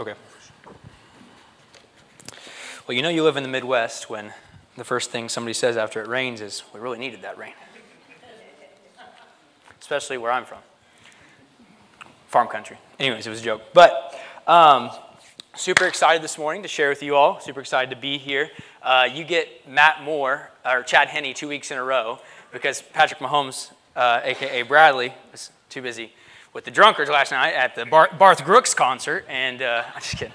Okay. Well, you know you live in the Midwest when the first thing somebody says after it rains is, we really needed that rain. Especially where I'm from. Farm country. Anyways, it was a joke. But um, super excited this morning to share with you all. Super excited to be here. Uh, you get Matt Moore, or Chad Henne, two weeks in a row because Patrick Mahomes, uh, aka Bradley, was too busy with the drunkards last night at the Bar- Barth Brooks concert. And uh, I'm just kidding.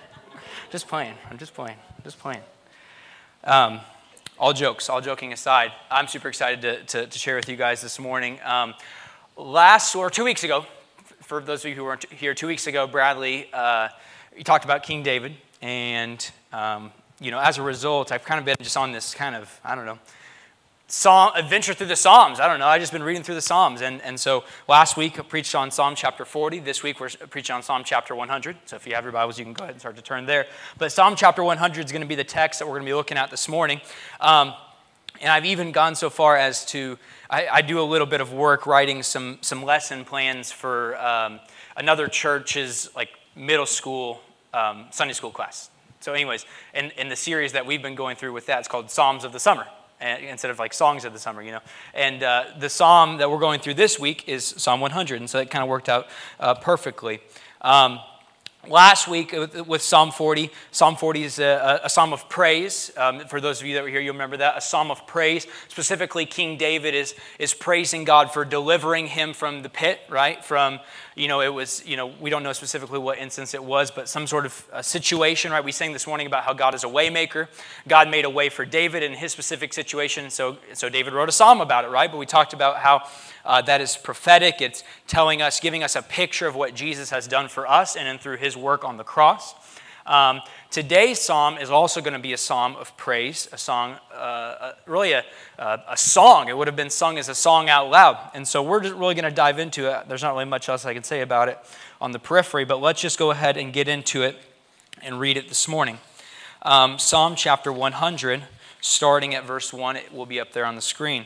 Just playing. I'm just playing. Just playing. Um, all jokes, all joking aside, I'm super excited to, to, to share with you guys this morning. Um, last, or two weeks ago, for those of you who weren't here, two weeks ago, Bradley, uh, talked about King David. And, um, you know, as a result, I've kind of been just on this kind of, I don't know, Psalm, adventure through the Psalms. I don't know. I just been reading through the Psalms. And, and so last week I preached on Psalm chapter 40. This week we're preaching on Psalm chapter 100. So if you have your Bibles, you can go ahead and start to turn there. But Psalm chapter 100 is going to be the text that we're going to be looking at this morning. Um, and I've even gone so far as to, I, I, do a little bit of work writing some, some lesson plans for um, another church's like middle school um, Sunday school class. So anyways, in, in the series that we've been going through with that, it's called Psalms of the Summer instead of like songs of the summer, you know. And uh, the psalm that we're going through this week is Psalm 100, and so it kind of worked out uh, perfectly. Um, Last week with Psalm 40, Psalm 40 is a, a psalm of praise. Um, for those of you that were here, you'll remember that. A psalm of praise. Specifically, King David is, is praising God for delivering him from the pit, right? From, you know, it was, you know, we don't know specifically what instance it was, but some sort of situation, right? We sang this morning about how God is a waymaker. God made a way for David in his specific situation. So, so David wrote a psalm about it, right? But we talked about how uh, that is prophetic. It's telling us, giving us a picture of what Jesus has done for us and then through his work on the cross. Um, today's psalm is also going to be a psalm of praise, a song, uh, really a, uh, a song. It would have been sung as a song out loud. And so we're just really going to dive into it. There's not really much else I can say about it on the periphery, but let's just go ahead and get into it and read it this morning. Um, psalm chapter 100, starting at verse 1, it will be up there on the screen.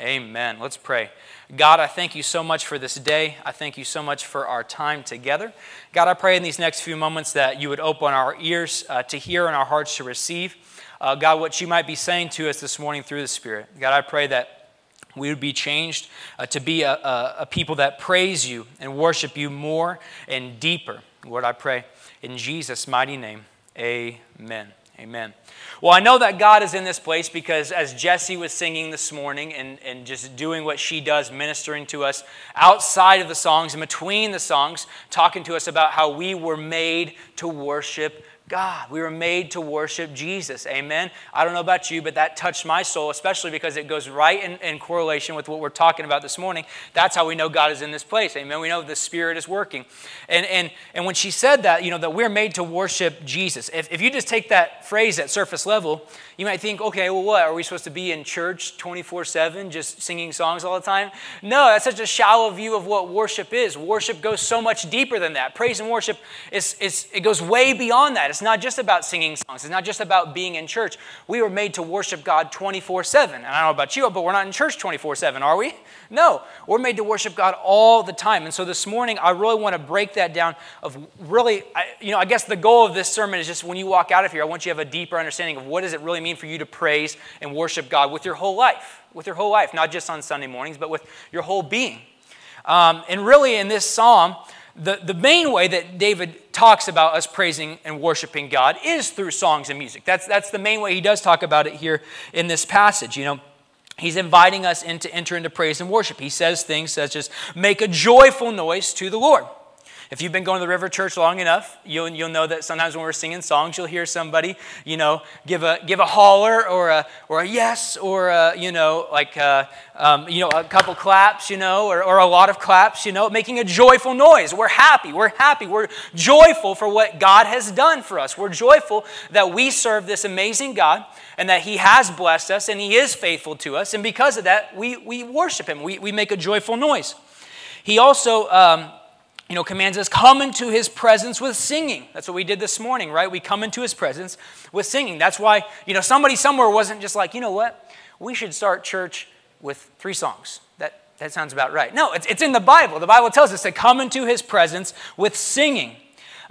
Amen. Let's pray. God, I thank you so much for this day. I thank you so much for our time together. God, I pray in these next few moments that you would open our ears uh, to hear and our hearts to receive. Uh, God, what you might be saying to us this morning through the Spirit. God, I pray that we would be changed uh, to be a, a, a people that praise you and worship you more and deeper. Lord, I pray in Jesus' mighty name. Amen. Amen. Well, I know that God is in this place because as Jesse was singing this morning and, and just doing what she does, ministering to us outside of the songs and between the songs, talking to us about how we were made to worship God. We were made to worship Jesus. Amen. I don't know about you, but that touched my soul, especially because it goes right in, in, correlation with what we're talking about this morning. That's how we know God is in this place. Amen. We know the Spirit is working. And, and, and when she said that, you know, that we're made to worship Jesus, if, if you just take that phrase at surface level, you might think, okay, well, what? Are we supposed to be in church 24 7, just singing songs all the time? No, that's such a shallow view of what worship is. Worship goes so much deeper than that. Praise and worship, is, is, it goes way beyond that. It's not just about singing songs, it's not just about being in church. We were made to worship God 24 7. And I don't know about you, but we're not in church 24 7, are we? No, we're made to worship God all the time. And so this morning, I really want to break that down of really, you know, I guess the goal of this sermon is just when you walk out of here, I want you to have a deeper understanding of what does it really mean for you to praise and worship God with your whole life, with your whole life, not just on Sunday mornings, but with your whole being. Um, and really, in this psalm, the, the main way that David talks about us praising and worshiping God is through songs and music. That's, that's the main way he does talk about it here in this passage. You know, He's inviting us in to enter into praise and worship. He says things such as, make a joyful noise to the Lord. If you've been going to the River Church long enough, you'll, you'll know that sometimes when we're singing songs, you'll hear somebody, you know, give a, give a holler or a, or a yes or, a, you know, like, a, uh, um, you know, a couple claps, you know, or, or a lot of claps, you know, making a joyful noise. We're happy. We're happy. We're joyful for what God has done for us. We're joyful that we serve this amazing God and that He has blessed us and He is faithful to us. And because of that, we, we worship Him. We, we make a joyful noise. He also, um, you know, commands us come into his presence with singing. That's what we did this morning, right? We come into his presence with singing. That's why, you know, somebody somewhere wasn't just like, you know what? We should start church with three songs. That, that sounds about right. No, it's, it's in the Bible. The Bible tells us to come into his presence with singing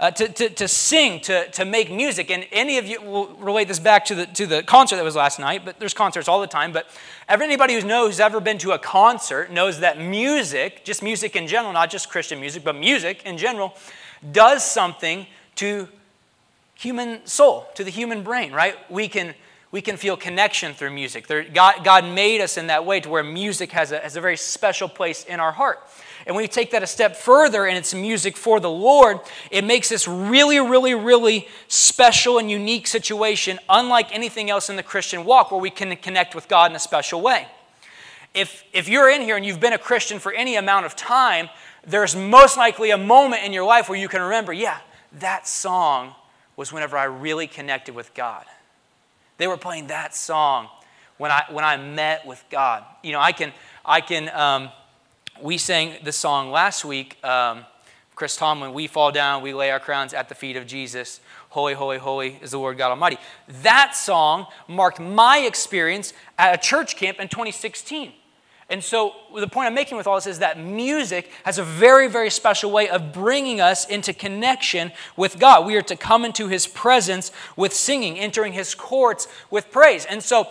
uh, to, to, to sing, to, to make music. And any of you will relate this back to the, to the concert that was last night, but there's concerts all the time. But anybody who knows, who's ever been to a concert knows that music, just music in general, not just Christian music, but music in general, does something to human soul, to the human brain, right? We can we can feel connection through music. There, God, God made us in that way to where music has a, has a very special place in our heart. And when we take that a step further and it's music for the Lord, it makes this really, really, really special and unique situation, unlike anything else in the Christian walk, where we can connect with God in a special way. If, if you're in here and you've been a Christian for any amount of time, there's most likely a moment in your life where you can remember, yeah, that song was whenever I really connected with God. They were playing that song when I, when I met with God. You know, I can, I can um, we sang the song last week, um, Chris Tomlin, We Fall Down, We Lay Our Crowns at the Feet of Jesus. Holy, holy, holy is the Lord God Almighty. That song marked my experience at a church camp in 2016. And so, the point I'm making with all this is that music has a very, very special way of bringing us into connection with God. We are to come into His presence with singing, entering His courts with praise. And so,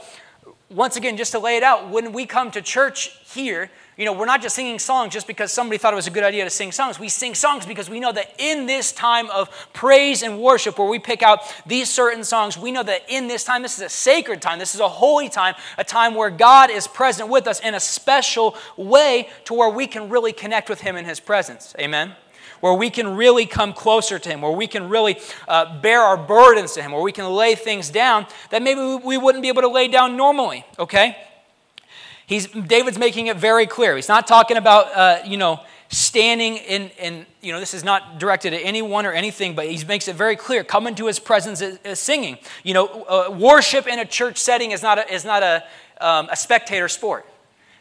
once again, just to lay it out, when we come to church here, you know, we're not just singing songs just because somebody thought it was a good idea to sing songs. We sing songs because we know that in this time of praise and worship, where we pick out these certain songs, we know that in this time, this is a sacred time, this is a holy time, a time where God is present with us in a special way to where we can really connect with Him in His presence. Amen? Where we can really come closer to Him, where we can really uh, bear our burdens to Him, where we can lay things down that maybe we wouldn't be able to lay down normally, okay? He's, David's making it very clear. He's not talking about, uh, you know, standing in, in, you know, this is not directed at anyone or anything, but he makes it very clear. Come into his presence as, singing. You know, uh, worship in a church setting is not a, is not a, um, a spectator sport.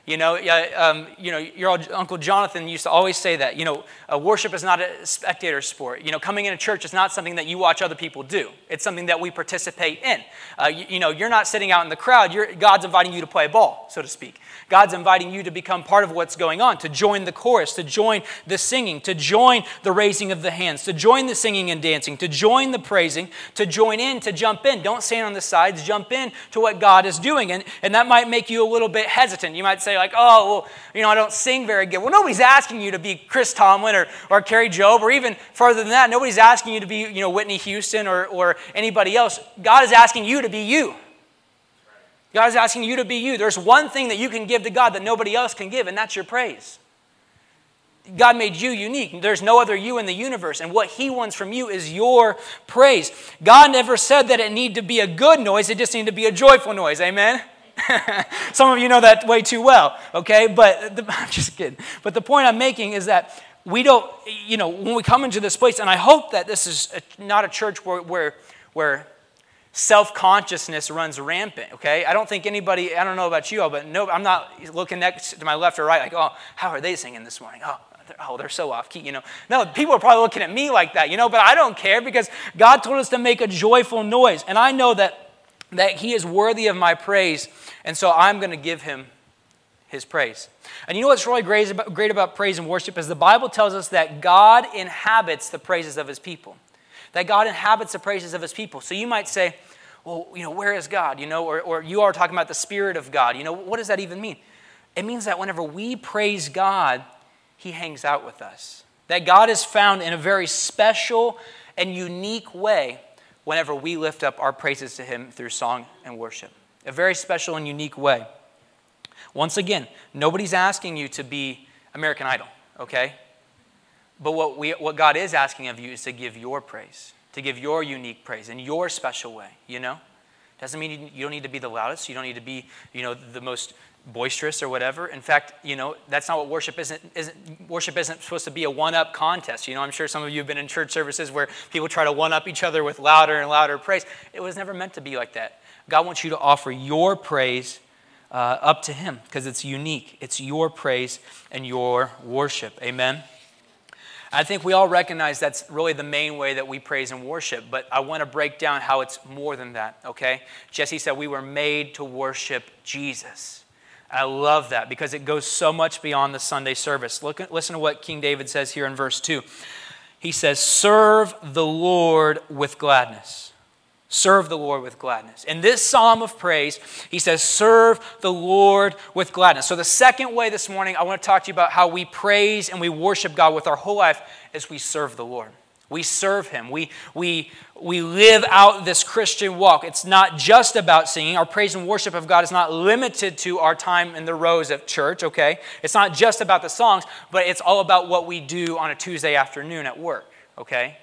You know, um, you know, your Uncle Jonathan used to always say that. You know, uh, worship is not a spectator sport. You know, coming into church is not something that you watch other people do. It's something that we participate in. Uh, you, you, know, you're not sitting out in the crowd. You're, God's inviting you to play ball, so to speak. God's inviting you to become part of what's going on, to join the chorus, to join the singing, to join the raising of the hands, to join the singing and dancing, to join the praising, to join in, to jump in. Don't stand on the sides, jump in to what God is doing. And, and that might make you a little bit hesitant. You might say, like, oh, well, you know, I don't sing very good. Well, nobody's asking you to be Chris Tomlin or, or Kari Jobe, or even further than that, nobody's asking you to be, you know, Whitney Houston or, or anybody else. God is asking you to be you. God is asking you to be you. There's one thing that you can give to God that nobody else can give, and that's your praise. God made you unique. There's no other you in the universe. And what He wants from you is your praise. God never said that it need to be a good noise, it just needed to be a joyful noise. Amen? Some of you know that way too well, okay? But the, I'm just kidding. But the point I'm making is that we don't, you know, when we come into this place, and I hope that this is a, not a church where, where, where self consciousness runs rampant, okay? I don't think anybody, I don't know about you all, but no, I'm not looking next to my left or right like, oh, how are they singing this morning? Oh, oh, they're so off key, you know. No, people are probably looking at me like that, you know, but I don't care because God told us to make a joyful noise. And I know that, that He is worthy of my praise, and so I'm going to give Him His praise. And you know what's really great about, great about praise and worship is the Bible tells us that God inhabits the praises of His people that God inhabits the praises of his people. So you might say, well, you know, where is God? You know, or, or you are talking about the Spirit of God. You know, what does that even mean? It means that whenever we praise God, he hangs out with us. That God is found in a very special and unique way whenever we lift up our praises to him through song and worship. A very special and unique way. Once again, nobody's asking you to be American Idol, okay? But what, we, what God is asking of you is to give your praise, to give your unique praise in your special way, you know? Doesn't mean you, don't need to be the loudest. You don't need to be, you know, the most boisterous or whatever. In fact, you know, that's not what worship isn't, isn't worship isn't supposed to be a one-up contest. You know, I'm sure some of you have been in church services where people try to one-up each other with louder and louder praise. It was never meant to be like that. God wants you to offer your praise uh, up to Him because it's unique. It's your praise and your worship. Amen. I think we all recognize that's really the main way that we praise and worship, but I want to break down how it's more than that, okay? Jesse said we were made to worship Jesus. I love that because it goes so much beyond the Sunday service. Look, listen to what King David says here in verse 2. He says, Serve the Lord with gladness. Serve the Lord with gladness. In this psalm of praise, he says, Serve the Lord with gladness. So, the second way this morning, I want to talk to you about how we praise and we worship God with our whole life is we serve the Lord. We serve Him. We, we, we live out this Christian walk. It's not just about singing. Our praise and worship of God is not limited to our time in the rows of church, okay? It's not just about the songs, but it's all about what we do on a Tuesday afternoon at work, okay?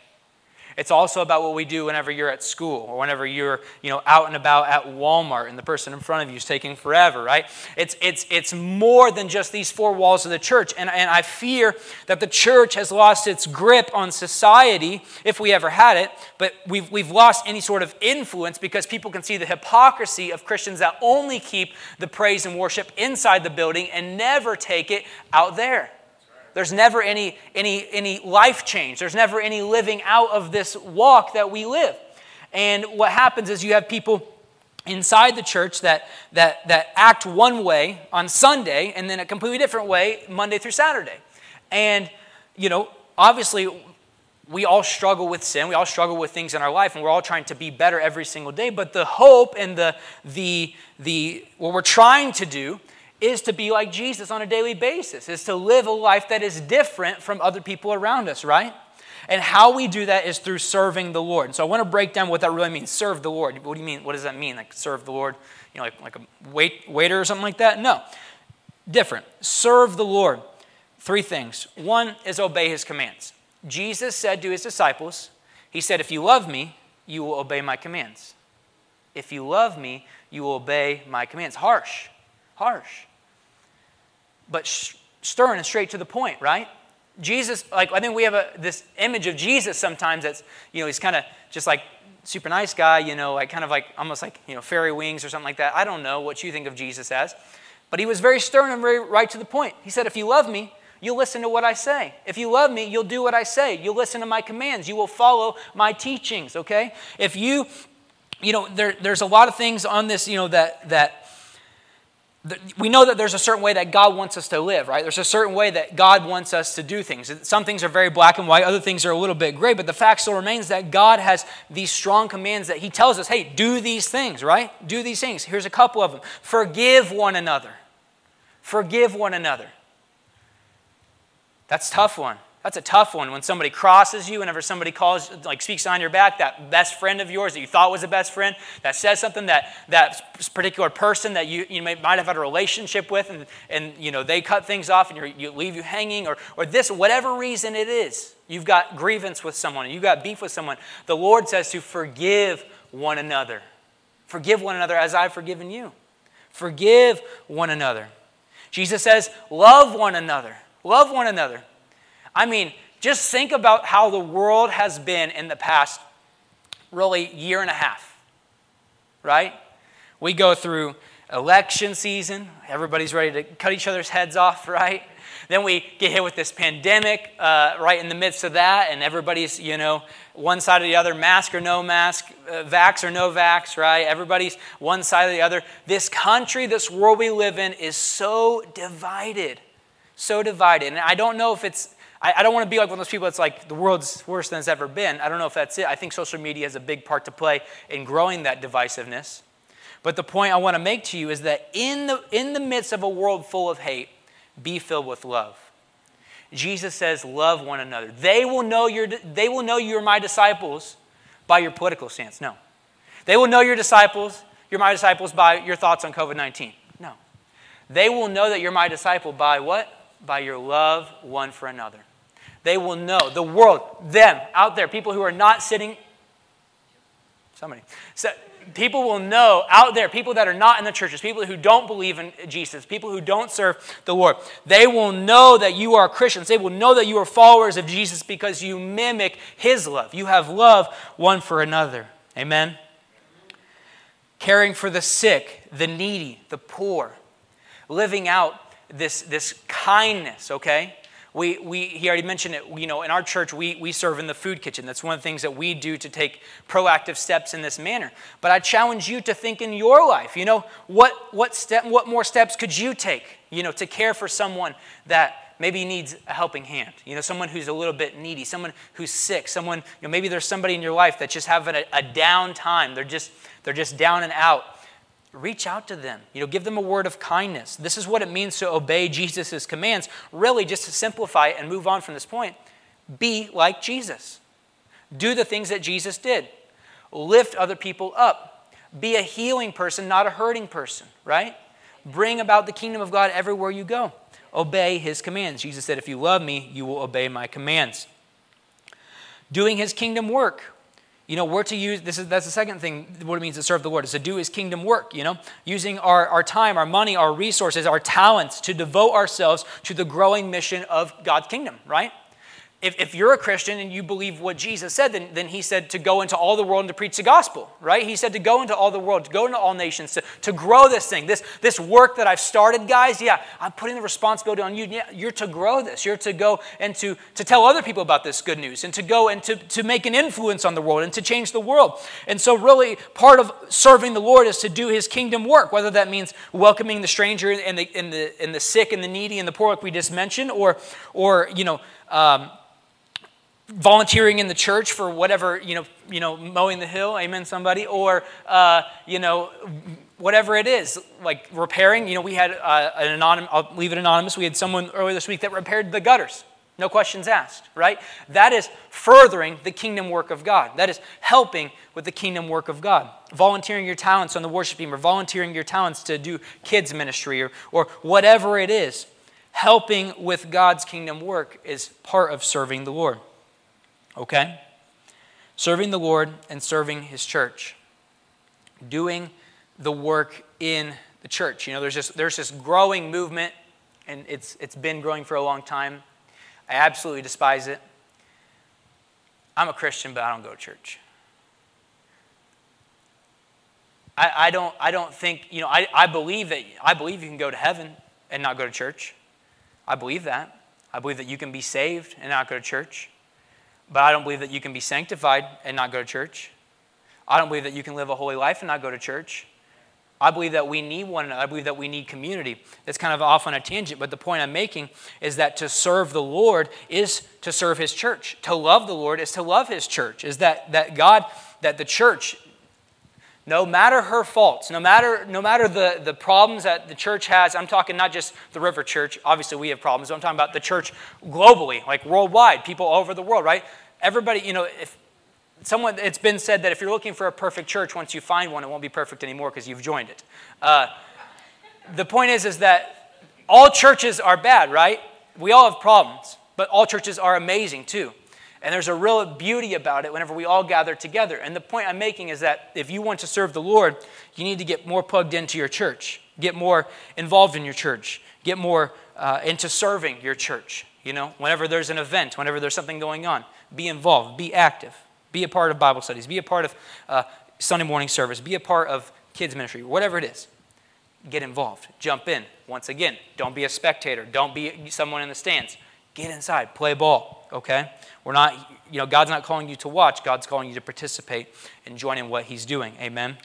It's also about what we do whenever you're at school or whenever you're, you know, out and about at Walmart and the person in front of you is taking forever, right? It's, it's, it's more than just these four walls of the church. And, and I fear that the church has lost its grip on society, if we ever had it, but we've, we've lost any sort of influence because people can see the hypocrisy of Christians that only keep the praise and worship inside the building and never take it out there. There's never any, any, any life change. There's never any living out of this walk that we live. And what happens is you have people inside the church that, that, that act one way on Sunday and then a completely different way Monday through Saturday. And, you know, obviously, we all struggle with sin. We all struggle with things in our life, and we're all trying to be better every single day. But the hope and the, the, the what we're trying to do is to be like Jesus on a daily basis, is to live a life that is different from other people around us, right? And how we do that is through serving the Lord. And so I want to break down what that really means. Serve the Lord. What do you mean? What does that mean? Like serve the Lord? You know, like, like a wait, waiter or something like that? No. Different. Serve the Lord. Three things. One is obey his commands. Jesus said to his disciples, He said, If you love me, you will obey my commands. If you love me, you will obey my commands. Harsh. Harsh but stern and straight to the point, right? Jesus, like, I think we have a, this image of Jesus sometimes that's, you know, he's kind of just like super nice guy, you know, like kind of like almost like, you know, fairy wings or something like that. I don't know what you think of Jesus as. But he was very stern and very right to the point. He said, If you love me, you'll listen to what I say. If you love me, you'll do what I say. You'll listen to my commands. You will follow my teachings, okay? If you, you know, there, there's a lot of things on this, you know, that, that we know that there's a certain way that God wants us to live, right? There's a certain way that God wants us to do things. Some things are very black and white, other things are a little bit gray, but the fact still remains that God has these strong commands that He tells us, hey, do these things, right? Do these things. Here's a couple of them forgive one another. Forgive one another. That's tough one. That's a tough one when somebody crosses you, whenever somebody calls, like speaks on your back, that best friend of yours that you thought was a best friend, that says something that that particular person that you, you may, might have had a relationship with, and, and you know they cut things off and you leave you hanging, or, or this, whatever reason it is, you've got grievance with someone, you've got beef with someone. The Lord says to forgive one another. Forgive one another as I've forgiven you. Forgive one another. Jesus says, love one another. Love one another. I mean, just think about how the world has been in the past really year and a half, right? We go through election season, everybody's ready to cut each other's heads off, right? Then we get hit with this pandemic uh, right in the midst of that, and everybody's, you know, one side or the other, mask or no mask, uh, vax or no vax, right? Everybody's one side or the other. This country, this world we live in is so divided. So divided. And I don't know if it's I, I don't want to be like one of those people that's like, the world's worse than it's ever been. I don't know if that's it. I think social media has a big part to play in growing that divisiveness. But the point I want to make to you is that in the, in the midst of a world full of hate, be filled with love. Jesus says, Love one another. They will know you're, they will know you're my disciples by your political stance. No. They will know your disciples, you're my disciples by your thoughts on COVID 19. No. They will know that you're my disciple by what? By your love one for another. They will know. The world, them, out there, people who are not sitting. Somebody. So, people will know out there, people that are not in the churches, people who don't believe in Jesus, people who don't serve the Lord, they will know that you are Christians. They will know that you are followers of Jesus because you mimic his love. You have love one for another. Amen? Caring for the sick, the needy, the poor, living out this, this kindness, okay? We, we, he already mentioned it. You know, in our church, we, we serve in the food kitchen. That's one of the things that we do to take proactive steps in this manner. But I challenge you to think in your life. You know, what, what, step, what more steps could you take, you know, to care for someone that maybe needs a helping hand? You know, someone who's a little bit needy, someone who's sick, someone, you know, maybe there's somebody in your life that's just having a, a down time. They're just, they're just down and out reach out to them. You know, give them a word of kindness. This is what it means to obey Jesus' commands. Really, just to simplify it and move on from this point, be like Jesus. Do the things that Jesus did. Lift other people up. Be a healing person, not a hurting person, right? Bring about the kingdom of God everywhere you go. Obey his commands. Jesus said, If you love me, you will obey my commands. Doing his kingdom work. You know, we're to use, this is, that's the second thing, what it means to serve the Lord, is to do his kingdom work, you know, using our, our time, our money, our resources, our talents to devote ourselves to the growing mission of God's kingdom, right? If, if you're a Christian and you believe what Jesus said, then, then he said to go into all the world and to preach the gospel, right? He said to go into all the world, to go into all nations, to, to grow this thing. This, this work that I've started, guys, yeah, I'm putting the responsibility on you. Yeah, you're to grow this. You're to go and to, to tell other people about this good news and to go and to, to make an influence on the world and to change the world. And so, really, part of serving the Lord is to do his kingdom work, whether that means welcoming the stranger and the, and the, and the sick and the needy and the poor, like we just mentioned, or, or you know, um, volunteering in the church for whatever you know you know mowing the hill amen somebody or uh, you know whatever it is like repairing you know we had uh, an anonymous i'll leave it anonymous we had someone earlier this week that repaired the gutters no questions asked right? That is furthering the kingdom work of god. That is helping with the kingdom work of god. Volunteering your talents on the worship team or volunteering your talents to do kids ministry or, or whatever it is helping with god's kingdom work is part of serving the lord Okay? Serving the Lord and serving His church. Doing the work in the church. You know, there's just there's this growing movement, and it's, it's been growing for a long time. I absolutely despise it. I'm a Christian, but I don't go to church. I, I, don't, I don't think, you know, I, I believe that I believe you can go to heaven and not go to church. I believe that. I believe that you can be saved and not go to church. But I don't believe that you can be sanctified and not go to church. I don't believe that you can live a holy life and not go to church. I believe that we need one another. I believe that we need community. That's kind of off on a tangent, but the point I'm making is that to serve the Lord is to serve His church. To love the Lord is to love His church. Is that, that God, that the church no matter her faults, no matter, no matter the, the problems that the church has, I'm talking not just the River Church, obviously we have problems, I'm talking about the church globally, like worldwide, people all over the world, right? Everybody, you know, if someone, it's been said that if you're looking for a perfect church, once you find one, it won't be perfect anymore because you've joined it. Uh, the point is, is that all churches are bad, right? We all have problems, but all churches are amazing too. And there's a real beauty about it whenever we all gather together. And the point I'm making is that if you want to serve the Lord, you need to get more plugged into your church, get more involved in your church, get more uh, into serving your church. You know, whenever there's an event, whenever there's something going on, be involved, be active, be a part of Bible studies, be a part of uh, Sunday morning service, be a part of kids' ministry, whatever it is. Get involved, jump in. Once again, don't be a spectator, don't be someone in the stands. Get inside, play ball, okay? We're not, you know, God's not calling you to watch, God's calling you to participate and join in what He's doing. Amen.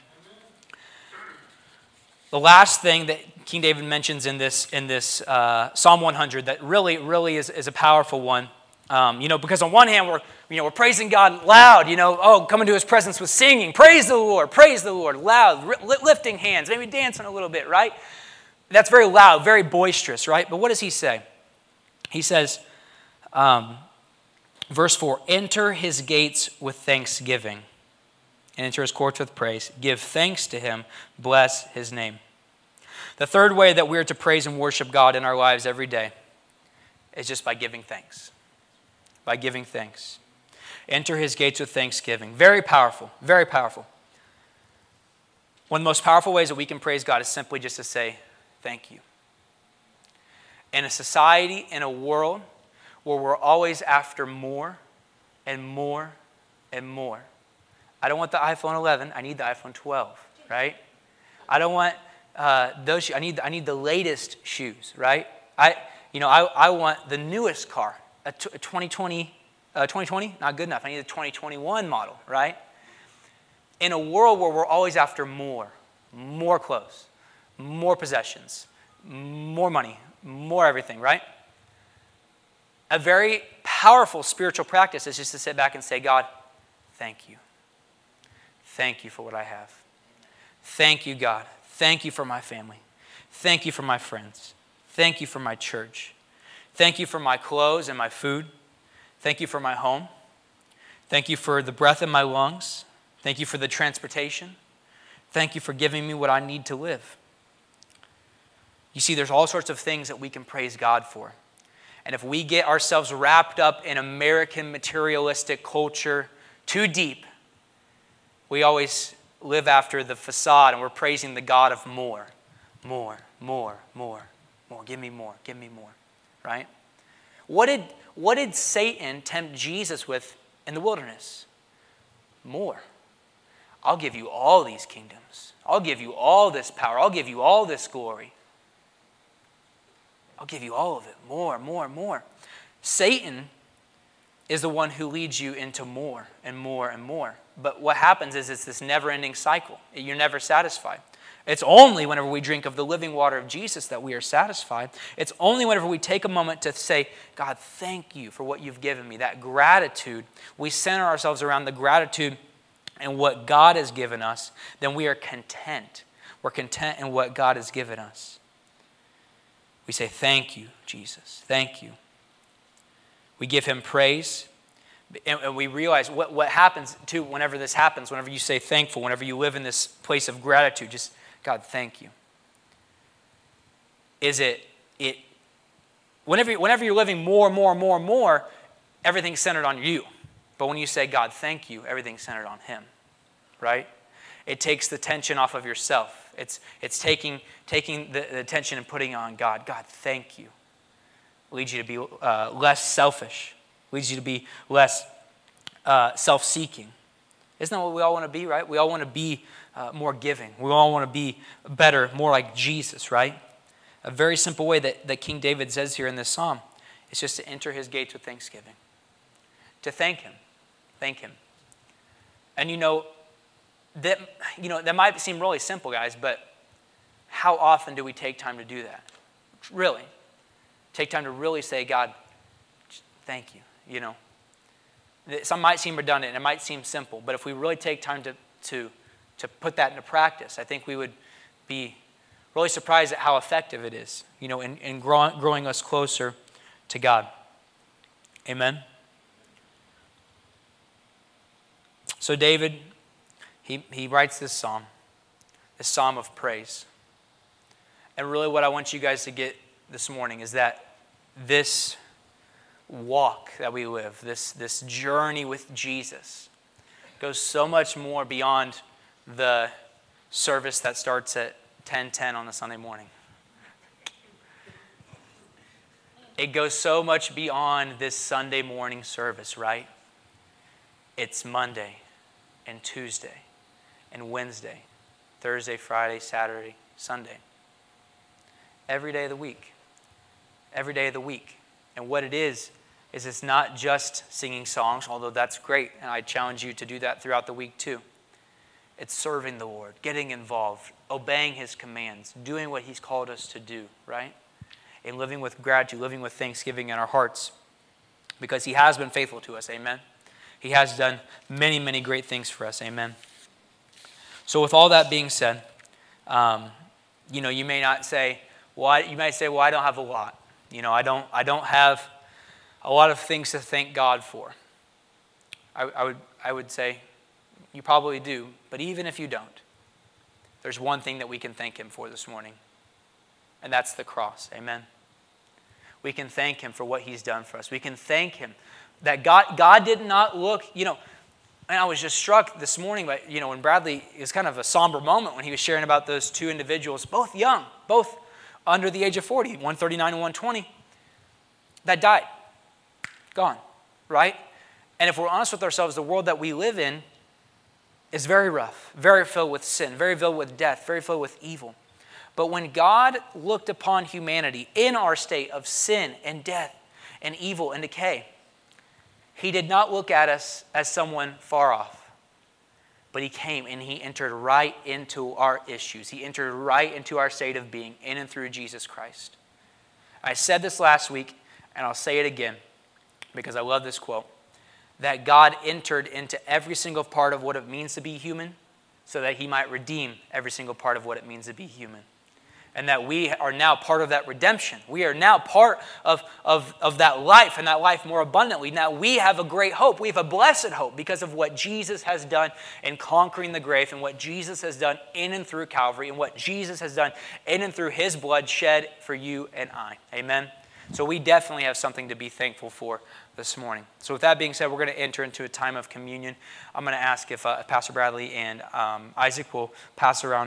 The last thing that King David mentions in this, in this uh, Psalm 100 that really, really is, is a powerful one. Um, you know, because on one hand, we're, you know, we're praising God loud, you know, oh, coming to his presence with singing, praise the Lord, praise the Lord, loud, lifting hands, maybe dancing a little bit, right? That's very loud, very boisterous, right? But what does he say? He says, um, verse 4 Enter his gates with thanksgiving and enter his courts with praise. Give thanks to him, bless his name. The third way that we're to praise and worship God in our lives every day is just by giving thanks. By giving thanks. Enter his gates with thanksgiving. Very powerful, very powerful. One of the most powerful ways that we can praise God is simply just to say, Thank you. In a society, in a world where we're always after more and more and more. I don't want the iPhone 11, I need the iPhone 12, right? I don't want uh, those I need, I need the latest shoes, right? I, you know, I, I want the newest car, a, t- a 2020, uh, 2020, not good enough. I need a 2021 model, right? In a world where we're always after more, more clothes, more possessions, more money, more everything, right? A very powerful spiritual practice is just to sit back and say, God, thank you. Thank you for what I have. Thank you, God. Thank you for my family. Thank you for my friends. Thank you for my church. Thank you for my clothes and my food. Thank you for my home. Thank you for the breath in my lungs. Thank you for the transportation. Thank you for giving me what I need to live. You see, there's all sorts of things that we can praise God for. And if we get ourselves wrapped up in American materialistic culture too deep, we always live after the facade and we're praising the God of more, more, more, more, more. Give me more, give me more, right? What did, what did Satan tempt Jesus with in the wilderness? More. I'll give you all these kingdoms. I'll give you all this power. I'll give you all this glory. I'll give you all of it. More, more, more. Satan is the one who leads you into more and more and more. But what happens is it's this never ending cycle. You're never satisfied. It's only whenever we drink of the living water of Jesus that we are satisfied. It's only whenever we take a moment to say, God, thank you for what you've given me. That gratitude, we center ourselves around the gratitude and what God has given us, then we are content. We're content in what God has given us. We say, Thank you, Jesus. Thank you. We give him praise. And we realize what, what happens too whenever this happens, whenever you say thankful, whenever you live in this place of gratitude, just God, thank you. Is it, it whenever, whenever you're living more, more, more, more, everything's centered on you. But when you say, God, thank you, everything's centered on Him, right? It takes the tension off of yourself. It's, it's taking, taking the, the tension and putting on God. God, thank you. Leads you to be uh, less selfish, leads you to be less uh, self seeking. Isn't that what we all want to be, right? We all want to be uh, more giving. We all want to be better, more like Jesus, right? A very simple way that, that King David says here in this psalm is just to enter his gates with thanksgiving, to thank him. Thank him. And you know, that, you know, that might seem really simple, guys, but how often do we take time to do that? Really. Take time to really say, God, thank you. You know, some might seem redundant, and it might seem simple, but if we really take time to, to, to put that into practice, I think we would be really surprised at how effective it is, you know, in, in growing, growing us closer to God. Amen. So, David, he, he writes this psalm, this psalm of praise. And really, what I want you guys to get this morning is that this walk that we live, this, this journey with Jesus, goes so much more beyond the service that starts at 10:10 on a Sunday morning. It goes so much beyond this Sunday morning service, right? It's Monday and Tuesday and Wednesday, Thursday, Friday, Saturday, Sunday. Every day of the week. Every day of the week. And what it is, is it's not just singing songs, although that's great, and I challenge you to do that throughout the week too. It's serving the Lord, getting involved, obeying His commands, doing what He's called us to do, right? And living with gratitude, living with thanksgiving in our hearts, because He has been faithful to us, amen? He has done many, many great things for us. Amen. So, with all that being said, um, you know, you may not say, well, I, you might say, well, I don't have a lot. You know, I don't, I don't have a lot of things to thank God for. I, I, would, I would say, you probably do, but even if you don't, there's one thing that we can thank Him for this morning, and that's the cross. Amen. We can thank Him for what He's done for us. We can thank Him That God, God did not look, you know, and I was just struck this morning by, you know, when Bradley, it was kind of a somber moment when he was sharing about those two individuals, both young, both under the age of 40, 139 and 120, that died. Gone, right? And if we're honest with ourselves, the world that we live in is very rough, very filled with sin, very filled with death, very filled with evil. But when God looked upon humanity in our state of sin and death and evil and decay, he did not look at us as someone far off, but He came and He entered right into our issues. He entered right into our state of being in and through Jesus Christ. I said this last week, and I'll say it again because I love this quote that God entered into every single part of what it means to be human so that He might redeem every single part of what it means to be human and that we are now part of that redemption. We are now part of, of, of that life and that life more abundantly. Now we have a great hope. We have a blessed hope because of what Jesus has done in conquering the grave and what Jesus has done in and through Calvary and what Jesus has done in and through his blood shed for you and I. Amen. So we definitely have something to be thankful for this morning. So with that being said, we're going to enter into a time of communion. I'm going to ask if uh, Pastor Bradley and um, Isaac will pass around.